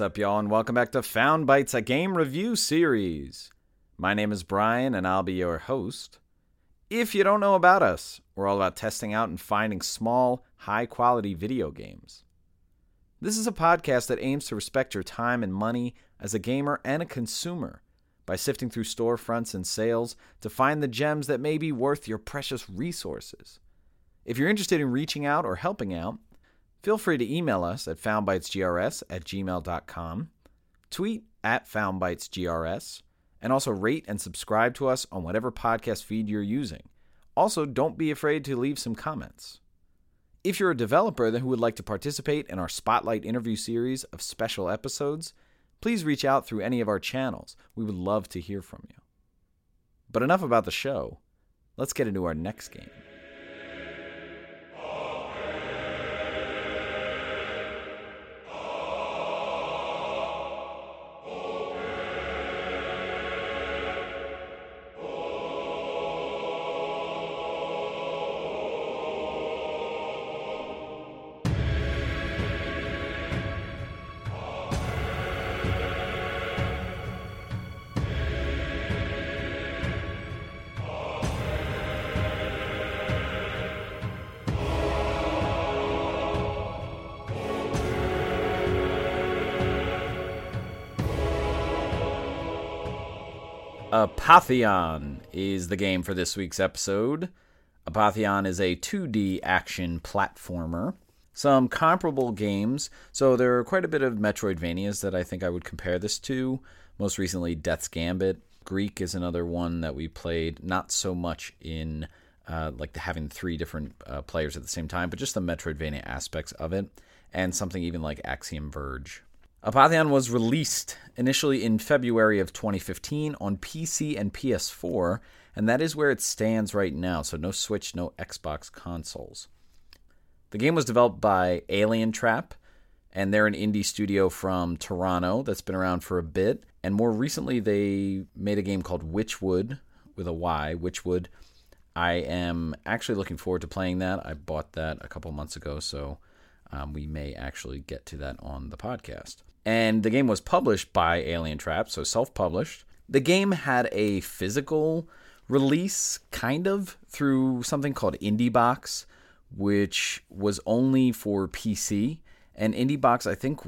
What's up, y'all, and welcome back to Found Bytes, a game review series. My name is Brian, and I'll be your host. If you don't know about us, we're all about testing out and finding small, high quality video games. This is a podcast that aims to respect your time and money as a gamer and a consumer by sifting through storefronts and sales to find the gems that may be worth your precious resources. If you're interested in reaching out or helping out, Feel free to email us at foundbytesgrs at gmail.com, tweet at foundbytesgrs, and also rate and subscribe to us on whatever podcast feed you're using. Also, don't be afraid to leave some comments. If you're a developer who would like to participate in our Spotlight interview series of special episodes, please reach out through any of our channels. We would love to hear from you. But enough about the show. Let's get into our next game. Apotheon is the game for this week's episode. Apotheon is a 2D action platformer. Some comparable games, so there are quite a bit of Metroidvanias that I think I would compare this to. Most recently, Death's Gambit. Greek is another one that we played, not so much in uh, like having three different uh, players at the same time, but just the Metroidvania aspects of it, and something even like Axiom Verge. Apotheon was released initially in February of 2015 on PC and PS4, and that is where it stands right now, so no Switch, no Xbox consoles. The game was developed by Alien Trap, and they're an indie studio from Toronto that's been around for a bit. And more recently, they made a game called Wytchwood with a Y, Wytchwood. I am actually looking forward to playing that. I bought that a couple months ago, so um, we may actually get to that on the podcast. And the game was published by Alien Trap, so self published. The game had a physical release, kind of, through something called IndieBox, which was only for PC. And IndieBox, I think,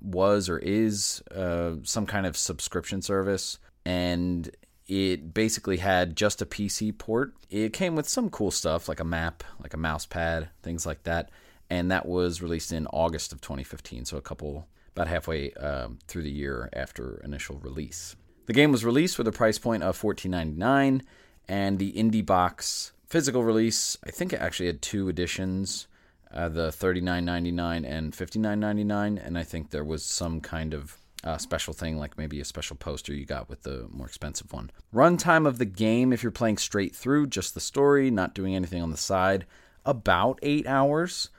was or is uh, some kind of subscription service. And it basically had just a PC port. It came with some cool stuff like a map, like a mouse pad, things like that. And that was released in August of 2015, so a couple about halfway um, through the year after initial release. The game was released with a price point of $14.99, and the IndieBox physical release, I think it actually had two editions. Uh, the $39.99 and $59.99, and I think there was some kind of uh, special thing, like maybe a special poster you got with the more expensive one. Runtime of the game, if you're playing straight through, just the story, not doing anything on the side, about eight hours.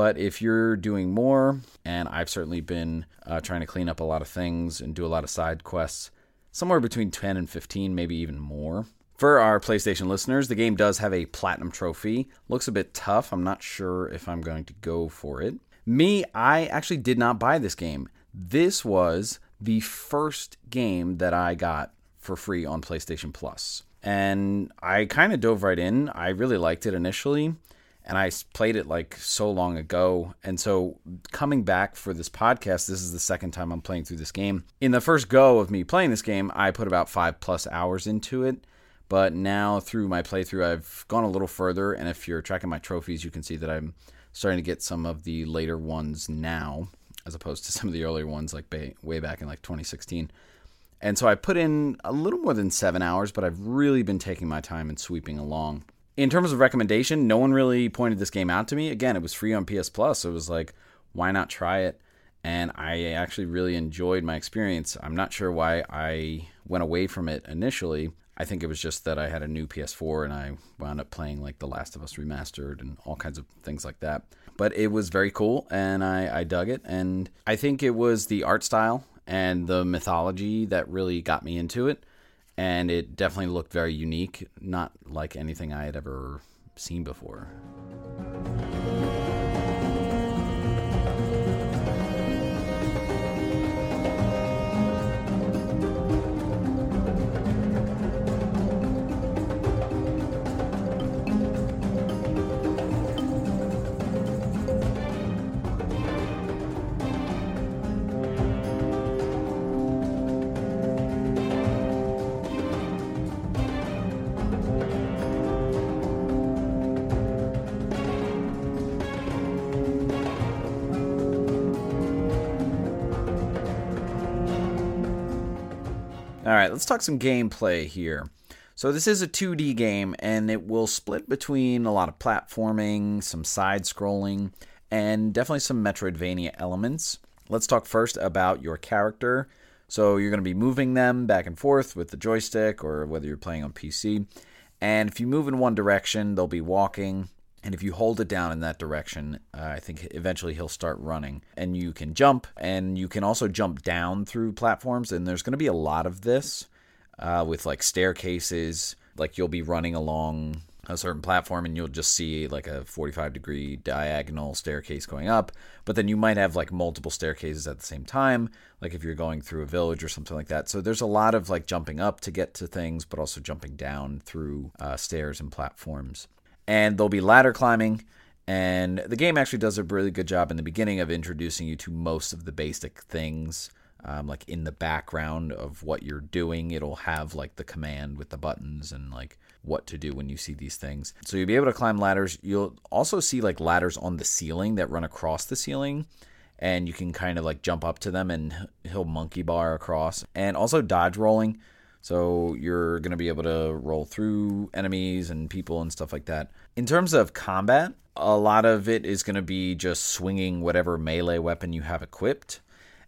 But if you're doing more, and I've certainly been uh, trying to clean up a lot of things and do a lot of side quests, somewhere between 10 and 15, maybe even more. For our PlayStation listeners, the game does have a platinum trophy. Looks a bit tough. I'm not sure if I'm going to go for it. Me, I actually did not buy this game. This was the first game that I got for free on PlayStation Plus. And I kind of dove right in. I really liked it initially and I played it like so long ago. And so coming back for this podcast, this is the second time I'm playing through this game. In the first go of me playing this game, I put about five plus hours into it. But now through my playthrough, I've gone a little further. And if you're tracking my trophies, you can see that I'm starting to get some of the later ones now, as opposed to some of the earlier ones like way back in like 2016. And so I put in a little more than seven hours, but I've really been taking my time and sweeping along in terms of recommendation, no one really pointed this game out to me. Again, it was free on PS Plus, so it was like, why not try it? And I actually really enjoyed my experience. I'm not sure why I went away from it initially. I think it was just that I had a new PS4 and I wound up playing like The Last of Us Remastered and all kinds of things like that. But it was very cool and I, I dug it. And I think it was the art style and the mythology that really got me into it and it definitely looked very unique, not like anything I had ever seen before. All right, let's talk some gameplay here. So, this is a 2D game, and it will split between a lot of platforming, some side scrolling, and definitely some Metroidvania elements. Let's talk first about your character. So, you're going to be moving them back and forth with the joystick, or whether you're playing on PC. And if you move in one direction, they'll be walking. And if you hold it down in that direction, uh, I think eventually he'll start running. And you can jump, and you can also jump down through platforms. And there's going to be a lot of this uh, with like staircases. Like you'll be running along a certain platform and you'll just see like a 45 degree diagonal staircase going up but then you might have like multiple staircases at the same time like if you're going through a village or something like that so there's a lot of like jumping up to get to things but also jumping down through uh, stairs and platforms and there'll be ladder climbing. And the game actually does a really good job in the beginning of introducing you to most of the basic things. Um, like in the background of what you're doing, it'll have like the command with the buttons and like what to do when you see these things. So you'll be able to climb ladders. You'll also see like ladders on the ceiling that run across the ceiling and you can kind of like jump up to them and he'll monkey bar across. And also dodge rolling. So you're going to be able to roll through enemies and people and stuff like that. In terms of combat, a lot of it is going to be just swinging whatever melee weapon you have equipped.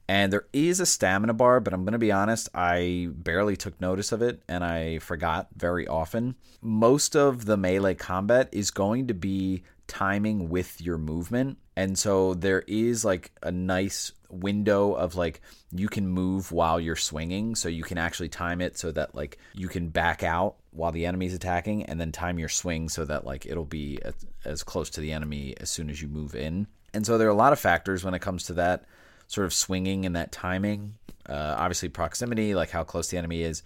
And there is a stamina bar, but I'm going to be honest, I barely took notice of it and I forgot very often. Most of the melee combat is going to be timing with your movement. And so there is like a nice window of like you can move while you're swinging. So you can actually time it so that like you can back out while the enemy's attacking and then time your swing so that like it'll be as close to the enemy as soon as you move in. And so there are a lot of factors when it comes to that sort of swinging and that timing. Uh, obviously, proximity, like how close the enemy is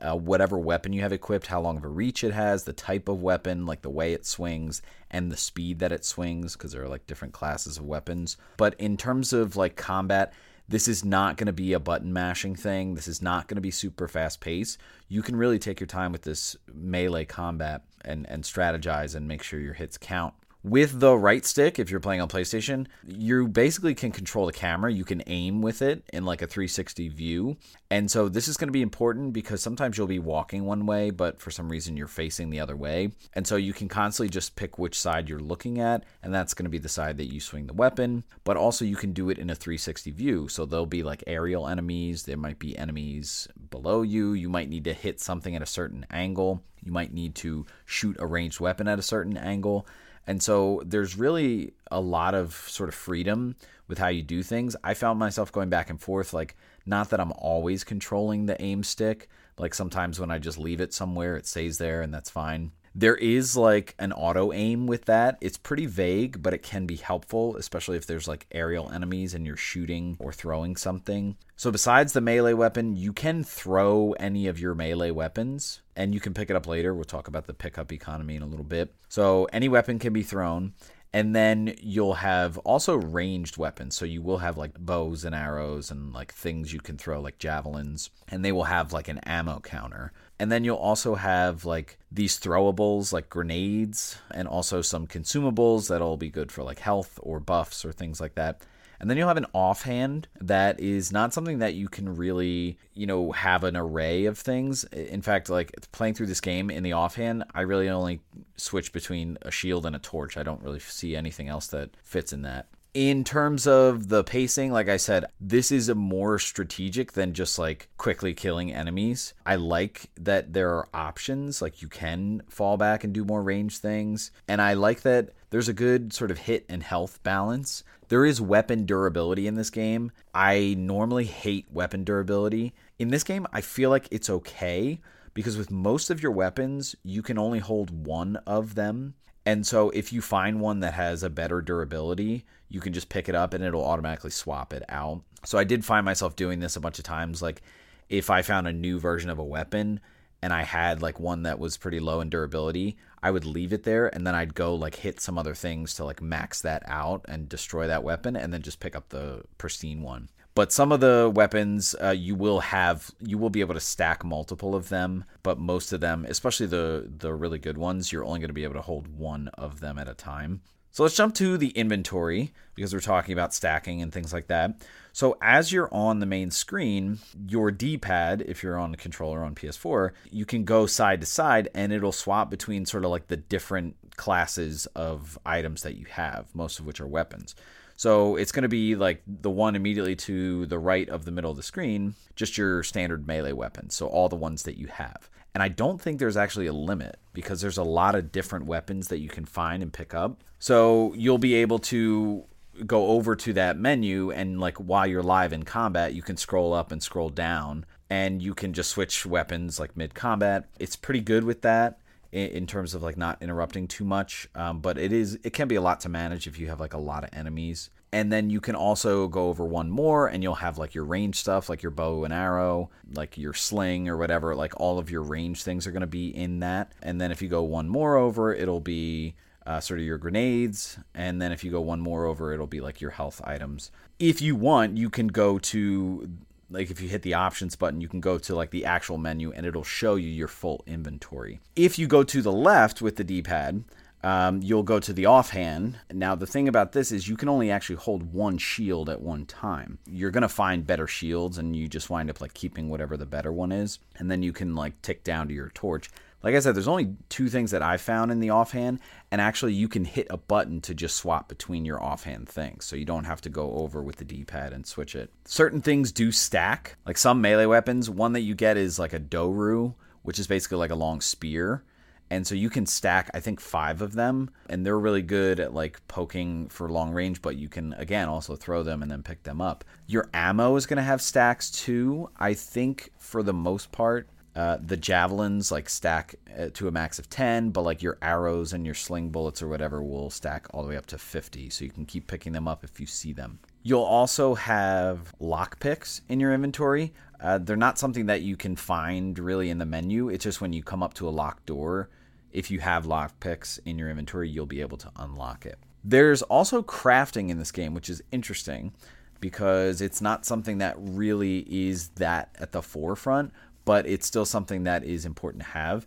uh, whatever weapon you have equipped, how long of a reach it has, the type of weapon, like the way it swings, and the speed that it swings, because there are like different classes of weapons. But in terms of like combat, this is not going to be a button mashing thing. This is not going to be super fast paced. You can really take your time with this melee combat and, and strategize and make sure your hits count. With the right stick, if you're playing on PlayStation, you basically can control the camera. You can aim with it in like a 360 view. And so this is going to be important because sometimes you'll be walking one way, but for some reason you're facing the other way. And so you can constantly just pick which side you're looking at, and that's going to be the side that you swing the weapon. But also you can do it in a 360 view. So there'll be like aerial enemies, there might be enemies below you. You might need to hit something at a certain angle. You might need to shoot a ranged weapon at a certain angle. And so there's really a lot of sort of freedom with how you do things. I found myself going back and forth, like, not that I'm always controlling the aim stick. Like, sometimes when I just leave it somewhere, it stays there and that's fine. There is like an auto aim with that. It's pretty vague, but it can be helpful, especially if there's like aerial enemies and you're shooting or throwing something. So, besides the melee weapon, you can throw any of your melee weapons and you can pick it up later. We'll talk about the pickup economy in a little bit. So, any weapon can be thrown. And then you'll have also ranged weapons. So you will have like bows and arrows and like things you can throw, like javelins. And they will have like an ammo counter. And then you'll also have like these throwables like grenades and also some consumables that'll be good for like health or buffs or things like that. And then you'll have an offhand that is not something that you can really, you know, have an array of things. In fact, like playing through this game in the offhand, I really only switch between a shield and a torch. I don't really see anything else that fits in that in terms of the pacing, like I said, this is a more strategic than just like quickly killing enemies. I like that there are options, like you can fall back and do more range things. And I like that there's a good sort of hit and health balance. There is weapon durability in this game. I normally hate weapon durability. In this game, I feel like it's okay because with most of your weapons, you can only hold one of them. And so if you find one that has a better durability, you can just pick it up and it'll automatically swap it out. So I did find myself doing this a bunch of times. Like if I found a new version of a weapon and I had like one that was pretty low in durability, I would leave it there and then I'd go like hit some other things to like max that out and destroy that weapon and then just pick up the pristine one. But some of the weapons uh, you will have, you will be able to stack multiple of them. But most of them, especially the the really good ones, you're only going to be able to hold one of them at a time. So let's jump to the inventory because we're talking about stacking and things like that. So as you're on the main screen, your D-pad, if you're on a controller on PS4, you can go side to side and it'll swap between sort of like the different classes of items that you have, most of which are weapons. So it's going to be like the one immediately to the right of the middle of the screen, just your standard melee weapons. So all the ones that you have. And I don't think there's actually a limit because there's a lot of different weapons that you can find and pick up. So you'll be able to go over to that menu and like while you're live in combat, you can scroll up and scroll down and you can just switch weapons like mid combat. It's pretty good with that in terms of like not interrupting too much um, but it is it can be a lot to manage if you have like a lot of enemies and then you can also go over one more and you'll have like your range stuff like your bow and arrow like your sling or whatever like all of your range things are going to be in that. And then if you go one more over it'll be uh, sort of your grenades. And then if you go one more over it'll be like your health items. If you want you can go to like if you hit the options button, you can go to like the actual menu and it'll show you your full inventory. If you go to the left with the D pad, um, you'll go to the offhand. Now, the thing about this is you can only actually hold one shield at one time. You're going to find better shields and you just wind up like keeping whatever the better one is. And then you can like tick down to your torch. Like I said, there's only two things that I found in the offhand, and actually you can hit a button to just swap between your offhand things, so you don't have to go over with the D-pad and switch it. Certain things do stack, like some melee weapons. One that you get is like a Doru, which is basically like a long spear. And so you can stack, I think, five of them, and they're really good at like poking for long range, but you can, again, also throw them and then pick them up. Your ammo is going to have stacks too, I think, for the most part. Uh, the javelins like stack uh, to a max of 10 but like your arrows and your sling bullets or whatever will stack all the way up to 50 so you can keep picking them up if you see them you'll also have lockpicks in your inventory uh, they're not something that you can find really in the menu it's just when you come up to a locked door if you have lockpicks in your inventory you'll be able to unlock it there's also crafting in this game which is interesting because it's not something that really is that at the forefront but it's still something that is important to have.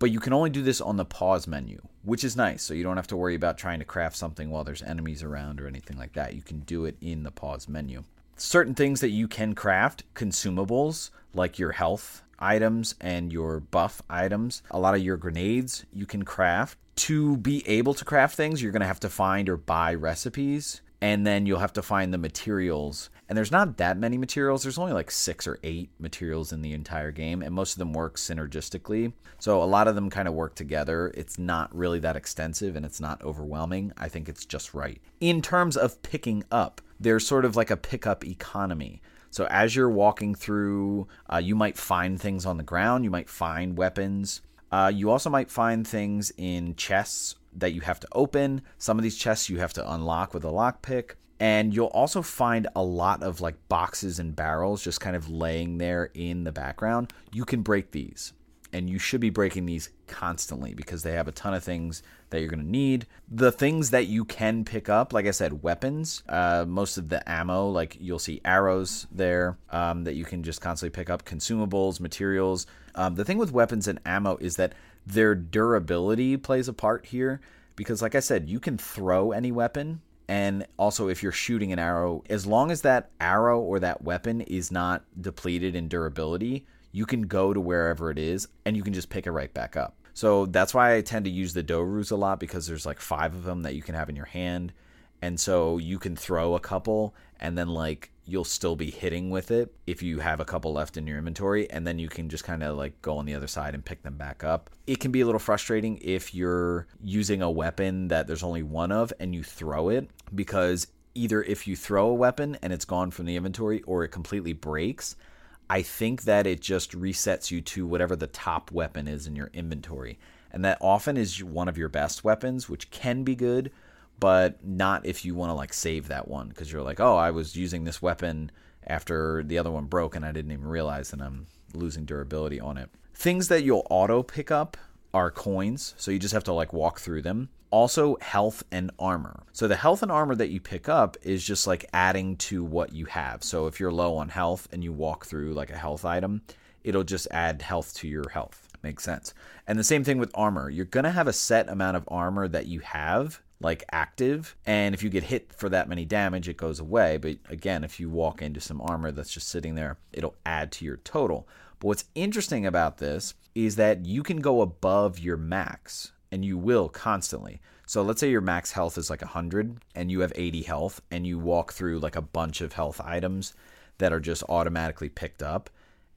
But you can only do this on the pause menu, which is nice. So you don't have to worry about trying to craft something while there's enemies around or anything like that. You can do it in the pause menu. Certain things that you can craft, consumables like your health items and your buff items, a lot of your grenades you can craft. To be able to craft things, you're going to have to find or buy recipes and then you'll have to find the materials. And there's not that many materials. There's only like six or eight materials in the entire game, and most of them work synergistically. So a lot of them kind of work together. It's not really that extensive and it's not overwhelming. I think it's just right. In terms of picking up, there's sort of like a pickup economy. So as you're walking through, uh, you might find things on the ground, you might find weapons. Uh, you also might find things in chests that you have to open. Some of these chests you have to unlock with a lockpick. And you'll also find a lot of like boxes and barrels just kind of laying there in the background. You can break these. And you should be breaking these constantly because they have a ton of things that you're going to need. The things that you can pick up, like I said, weapons, uh, most of the ammo, like you'll see arrows there um, that you can just constantly pick up, consumables, materials. Um, the thing with weapons and ammo is that their durability plays a part here because, like I said, you can throw any weapon. And also, if you're shooting an arrow, as long as that arrow or that weapon is not depleted in durability, you can go to wherever it is and you can just pick it right back up. So that's why I tend to use the Dorus a lot because there's like five of them that you can have in your hand. And so you can throw a couple and then like you'll still be hitting with it if you have a couple left in your inventory and then you can just kind of like go on the other side and pick them back up. It can be a little frustrating if you're using a weapon that there's only one of and you throw it because either if you throw a weapon and it's gone from the inventory or it completely breaks, I think that it just resets you to whatever the top weapon is in your inventory. And that often is one of your best weapons, which can be good, but not if you want to like save that one because you're like, oh, I was using this weapon after the other one broke and I didn't even realize that I'm losing durability on it. Things that you'll auto pick up are coins, so you just have to like walk through them. Also, health and armor. So, the health and armor that you pick up is just like adding to what you have. So, if you're low on health and you walk through like a health item, it'll just add health to your health. Makes sense. And the same thing with armor. You're going to have a set amount of armor that you have like active and if you get hit for that many damage it goes away but again if you walk into some armor that's just sitting there it'll add to your total but what's interesting about this is that you can go above your max and you will constantly so let's say your max health is like 100 and you have 80 health and you walk through like a bunch of health items that are just automatically picked up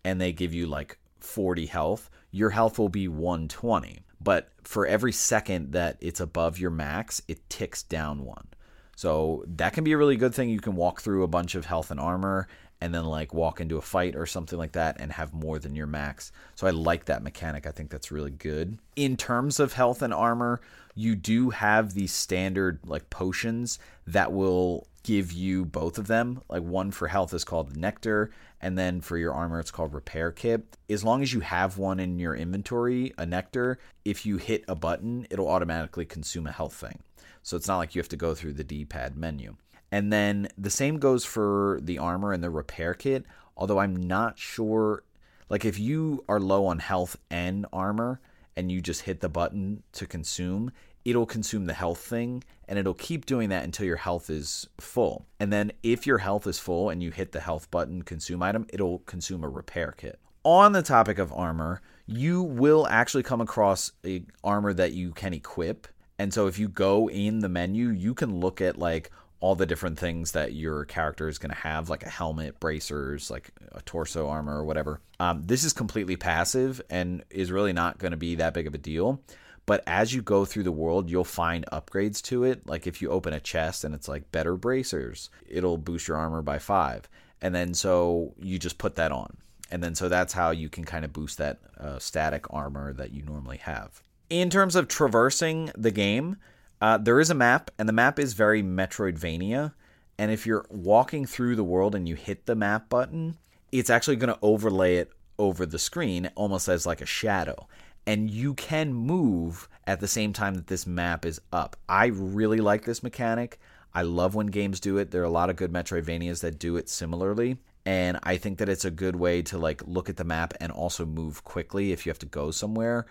and they give you like 40 health your health will be 120 but for every second that it's above your max, it ticks down one. So that can be a really good thing. You can walk through a bunch of health and armor and then like walk into a fight or something like that and have more than your max. So I like that mechanic. I think that's really good. In terms of health and armor, you do have these standard like potions that will give you both of them. Like one for health is called Nectar, and then for your armor it's called Repair Kit. As long as you have one in your inventory, a Nectar, if you hit a button, it'll automatically consume a health thing. So it's not like you have to go through the D-pad menu. And then the same goes for the armor and the repair kit, although I'm not sure like if you are low on health and armor and you just hit the button to consume, it'll consume the health thing and it'll keep doing that until your health is full. And then if your health is full and you hit the health button consume item, it'll consume a repair kit. On the topic of armor, you will actually come across a armor that you can equip. And so if you go in the menu, you can look at like all the different things that your character is going to have, like a helmet, bracers, like a torso armor, or whatever. Um, this is completely passive and is really not going to be that big of a deal. But as you go through the world, you'll find upgrades to it. Like if you open a chest and it's like better bracers, it'll boost your armor by five. And then so you just put that on. And then so that's how you can kind of boost that uh, static armor that you normally have. In terms of traversing the game, uh, there is a map, and the map is very Metroidvania. And if you're walking through the world and you hit the map button, it's actually going to overlay it over the screen almost as like a shadow and you can move at the same time that this map is up. I really like this mechanic. I love when games do it. There are a lot of good Metroidvanias that do it similarly, and I think that it's a good way to like look at the map and also move quickly if you have to go somewhere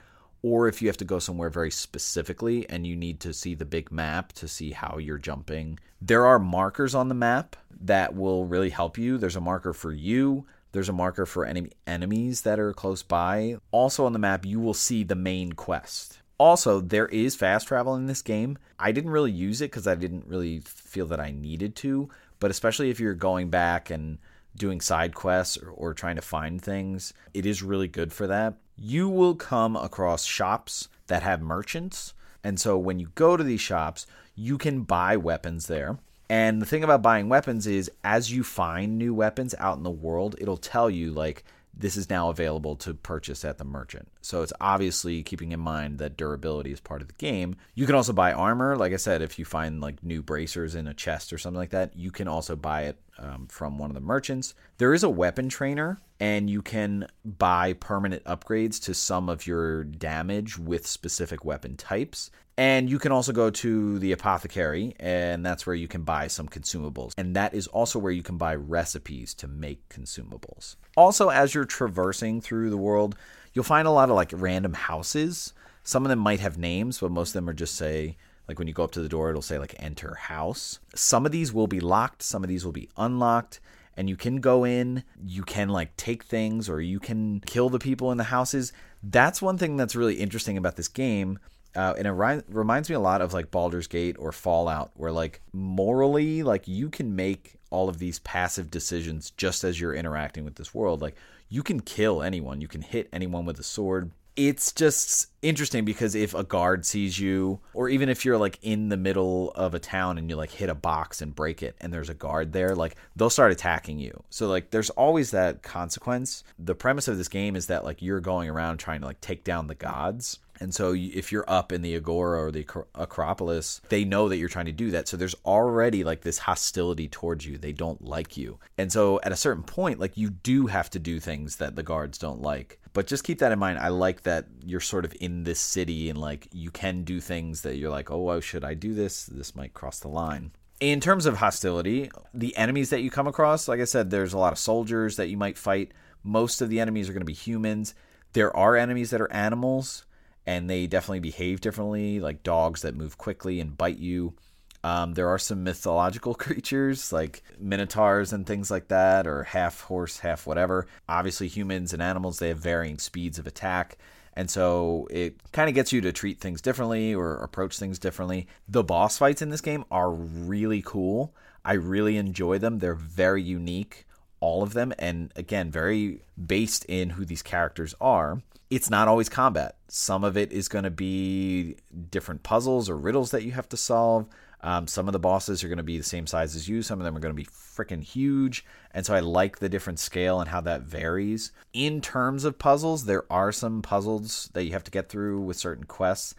or if you have to go somewhere very specifically and you need to see the big map to see how you're jumping. There are markers on the map that will really help you. There's a marker for you, there's a marker for any enemies that are close by. Also on the map, you will see the main quest. Also, there is fast travel in this game. I didn't really use it because I didn't really feel that I needed to, but especially if you're going back and doing side quests or, or, trying to find things, it is really good for that. You will come across shops that have merchants. And so when you go to these shops, you can buy weapons there. And the thing about buying weapons is as you find new weapons out in the world, it'll tell you like this is now available to purchase at the merchant. So it's obviously keeping in mind that durability is part of the game. You can also buy armor. Like I said, if you find like new bracers in a chest or something like that, you can also buy it um, from one of the merchants. There is a weapon trainer, and you can buy permanent upgrades to some of your damage with specific weapon types. And you can also go to the apothecary, and that's where you can buy some consumables. And that is also where you can buy recipes to make consumables. Also, as you're traversing through the world, you'll find a lot of like random houses. Some of them might have names, but most of them are just say, like when you go up to the door, it'll say like enter house. Some of these will be locked, some of these will be unlocked. And you can go in, you can like take things, or you can kill the people in the houses. That's one thing that's really interesting about this game uh, and it ri- reminds me a lot of like Baldur's Gate or Fallout, where like morally, like you can make all of these passive decisions just as you're interacting with this world. Like you can kill anyone, you can hit anyone with a sword. It's just interesting because if a guard sees you, or even if you're like in the middle of a town and you like hit a box and break it, and there's a guard there, like they'll start attacking you. So like there's always that consequence. The premise of this game is that like you're going around trying to like take down the gods and so if you're up in the Agora or the Acropolis, they know that you're trying to do that. So there's already like this hostility towards you. They don't like you. And so at a certain point, like you do have to do things that the guards don't like. But just keep that in mind. I like that you're sort of in this city and like you can do things that you're like, oh, should I do this? This might cross the line. In terms of hostility, the enemies that you come across, like I said, there's a lot of soldiers that you might fight. Most of the enemies are going to be humans. There are enemies that are animals and they definitely behave differently, like dogs that move quickly and bite you. Um, there are some mythological creatures like minotaurs and things like that, or half horse, half whatever. Obviously, humans and animals they have varying speeds of attack. And so it kind of gets you to treat things differently or approach things differently. The boss fights in this game are really cool. I really enjoy them. They're very unique, all of them, and again, very based in who these characters are. It's not always combat. Some of it is going to be different puzzles or riddles that you have to solve. Um, some of the bosses are going to be the same size as you. Some of them are going to be freaking huge. And so I like the different scale and how that varies. In terms of puzzles, there are some puzzles that you have to get through with certain quests.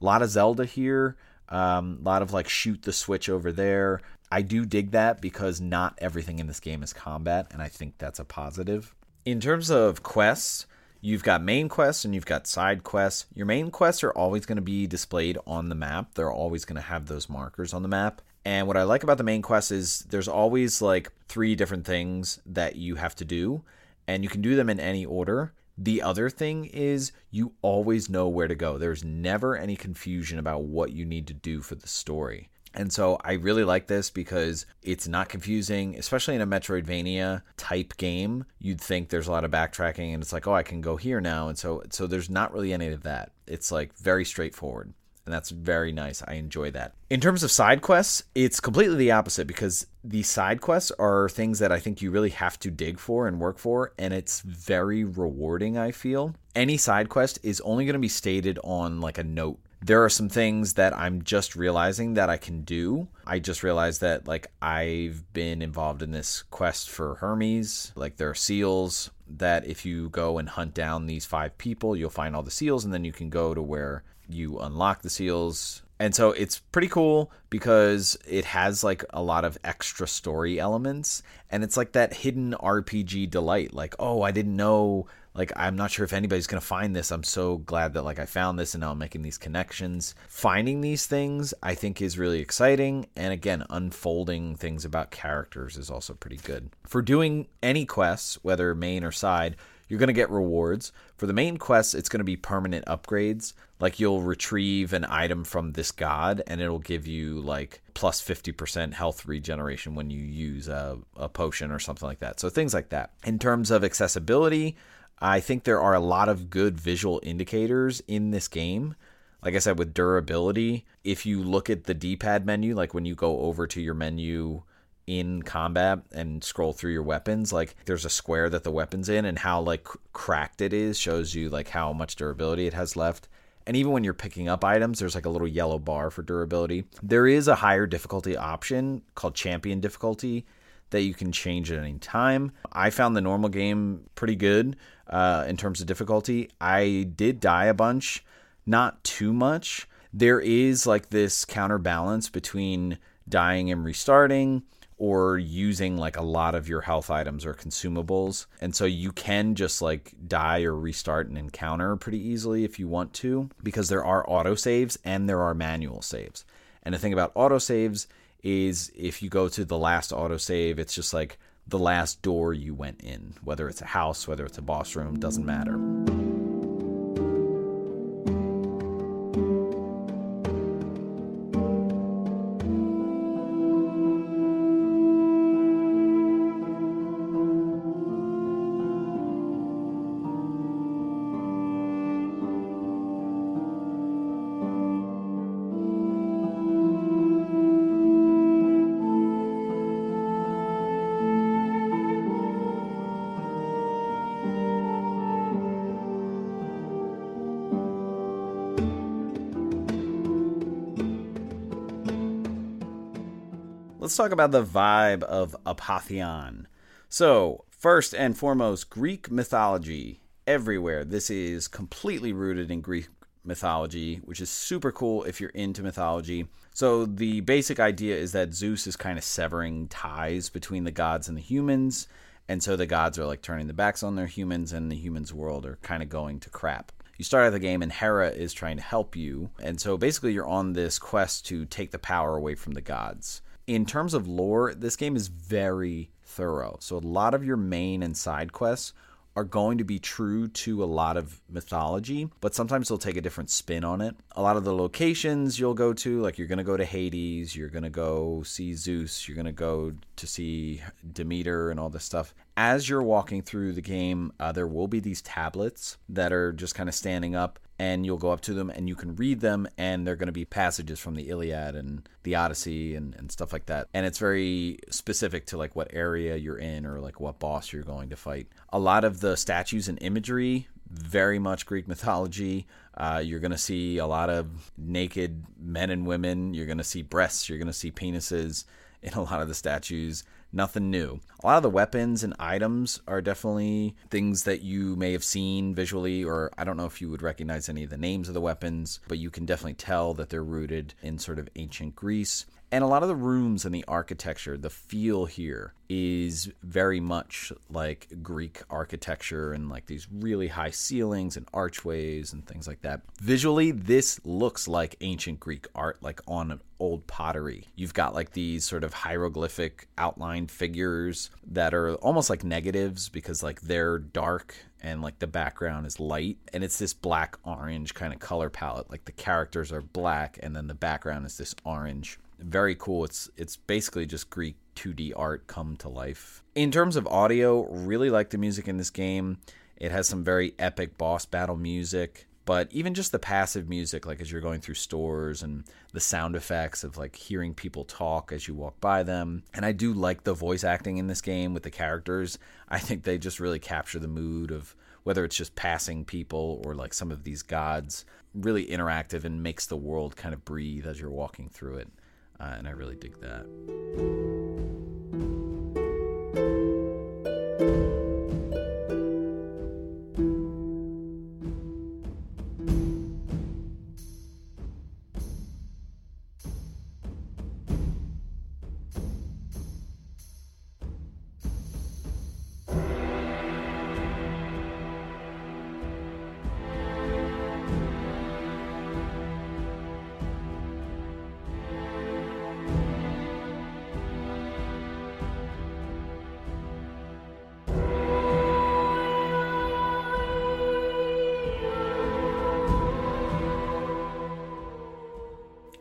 A lot of Zelda here. Um, a lot of like shoot the switch over there. I do dig that because not everything in this game is combat, and I think that's a positive. In terms of quests, you've got main quests and you've got side quests. Your main quests are always going to be displayed on the map. They're always going to have those markers on the map. And what I like about the main quest is there's always like three different things that you have to do, and you can do them in any order. The other thing is you always know where to go. There's never any confusion about what you need to do for the story. And so I really like this because it's not confusing, especially in a Metroidvania type game. You'd think there's a lot of backtracking and it's like, oh, I can go here now. And so so there's not really any of that. It's like very straightforward. And that's very nice. I enjoy that. In terms of side quests, it's completely the opposite because the side quests are things that I think you really have to dig for and work for, and it's very rewarding, I feel. Any side quest is only going to be stated on like a note there are some things that I'm just realizing that I can do. I just realized that like I've been involved in this quest for Hermes. Like there are seals that if you go and hunt down these five people, you'll find all the seals and then you can go to where you unlock the seals. And so it's pretty cool because it has like a lot of extra story elements and it's like that hidden RPG delight. Like, oh, I didn't know like i'm not sure if anybody's going to find this. I'm so glad that like i found this and now i'm making these connections. Finding these things i think is really exciting. And again unfolding things about characters is also pretty good. For doing any quests whether main or side you're going to get rewards. For the main quests it's going to be permanent upgrades. Like you'll retrieve an item from this god and it'll give you like plus 50% health regeneration when you use a, a potion or something like that. So things like that. In terms of accessibility I think there are a lot of good visual indicators in this game. Like I said, with durability, if you look at the D pad menu, like when you go over to your menu in combat and scroll through your weapons, like there's a square that the weapon's in and how like cracked it is shows you like how much durability it has left. And even when you're picking up items, there's like a little yellow bar for durability. There is a higher difficulty option called champion difficulty that you can change at any time. I found the normal game pretty good uh, in terms of difficulty. I did die a bunch, not too much. There is like this counterbalance between dying and restarting or using like a lot of your health items or consumables. And so you can just like die or restart an encounter pretty easily if you want to, because there are autosaves and there are manual saves. And the thing about autosaves is if you go to the last autosave, it's just like the last door you went in, whether it's a house, whether it's a boss room, doesn't matter. Let's talk about the vibe of Apotheon. So, first and foremost, Greek mythology everywhere. This is completely rooted in Greek mythology, which is super cool if you're into mythology. So, the basic idea is that Zeus is kind of severing ties between the gods and the humans. And so the gods are like turning the backs on their humans, and the humans' world are kind of going to crap. You start out the game, and Hera is trying to help you. And so basically, you're on this quest to take the power away from the gods in terms of lore, this game is very thorough. So a lot of your main and side quests are going to be true to a lot of mythology, but sometimes they'll take a different spin on it. A lot of the locations you'll go to, like you're going to go to Hades, you're going to go see Zeus, you're going to go to see Demeter and all this stuff. As you're walking through the game, uh, there will be these tablets that are just kind of standing up and you'll go up to them and you can read them and they're going to be passages from the iliad and the odyssey and, and stuff like that. And it's very specific to like what area you're in or like what boss you're going to fight. A lot of the statues and imagery very much greek mythology. Uh, you're going to see a lot of naked men and women. You're going to see breasts. You're going to see penises in a lot of the statues nothing new. A lot of the weapons and items are definitely things that you may have seen visually, or I don't know if you would recognize any of the names of the weapons, but you can definitely tell that they're rooted in sort of ancient Greece. And a lot of the rooms and the architecture, the feel here is very much like Greek architecture and like these really high ceilings and archways and things like that. Visually, this looks like ancient Greek art, like on old pottery. You've got like these sort of hieroglyphic outlined figures that are almost like negatives because like they're dark and like the background is light and it's this black orange kind of color palette like the characters are black and then the background is this orange very cool. It's it's basically just Greek 2D art come to life. In terms of audio, really like the music in this game. It has some very epic boss battle music, but even just the passive music like as you're going through stores and the sound effects of like hearing people talk as you walk by them. And I do like the voice acting in this game with the characters. I think they just really capture the mood of whether it's just passing people or like some of these gods really interactive and makes the world kind of breathe as you're walking through it uh, and I really dig that.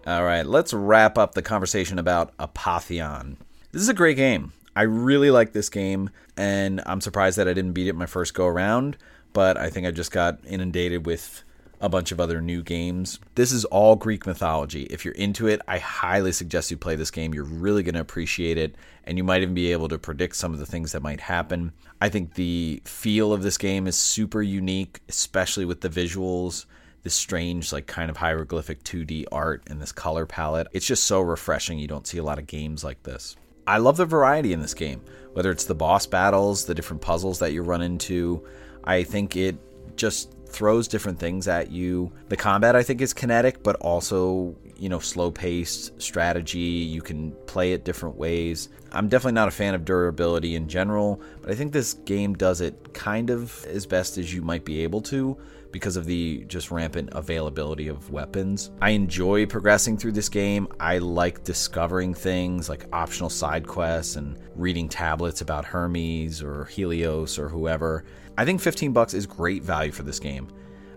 All right, let's wrap up the conversation about Apotheon. This is a great game. I really like this game, and I'm surprised that I didn't beat it my first go around, but I think I just got inundated with a bunch of other new games. This is all Greek mythology. If you're into it, I highly suggest you play this game. You're really going to appreciate it, and you might even be able to predict some of the things that might happen. I think the feel of this game is super unique, especially with the visuals this strange, like kind of hieroglyphic 2D art and this color palette. It's just so refreshing. You don't see a lot of games like this. I love the variety in this game, whether it's the boss battles, the different puzzles that you run into. I think it just throws different things at you. The combat I think is kinetic, but also, you know, slow paced strategy. You can play it different ways. I'm definitely not a fan of durability in general, but I think this game does it kind of as best as you might be able to because of the just rampant availability of weapons. I enjoy progressing through this game. I like discovering things like optional side quests and reading tablets about Hermes or Helios or whoever. I think 15 bucks is great value for this game.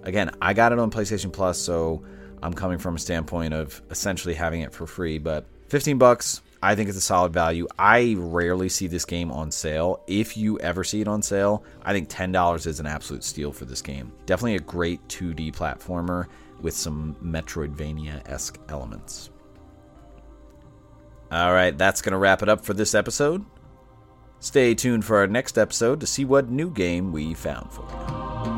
Again, I got it on PlayStation Plus, so I'm coming from a standpoint of essentially having it for free, but 15 bucks I think it's a solid value. I rarely see this game on sale. If you ever see it on sale, I think $10 is an absolute steal for this game. Definitely a great 2D platformer with some Metroidvania esque elements. All right, that's going to wrap it up for this episode. Stay tuned for our next episode to see what new game we found for you.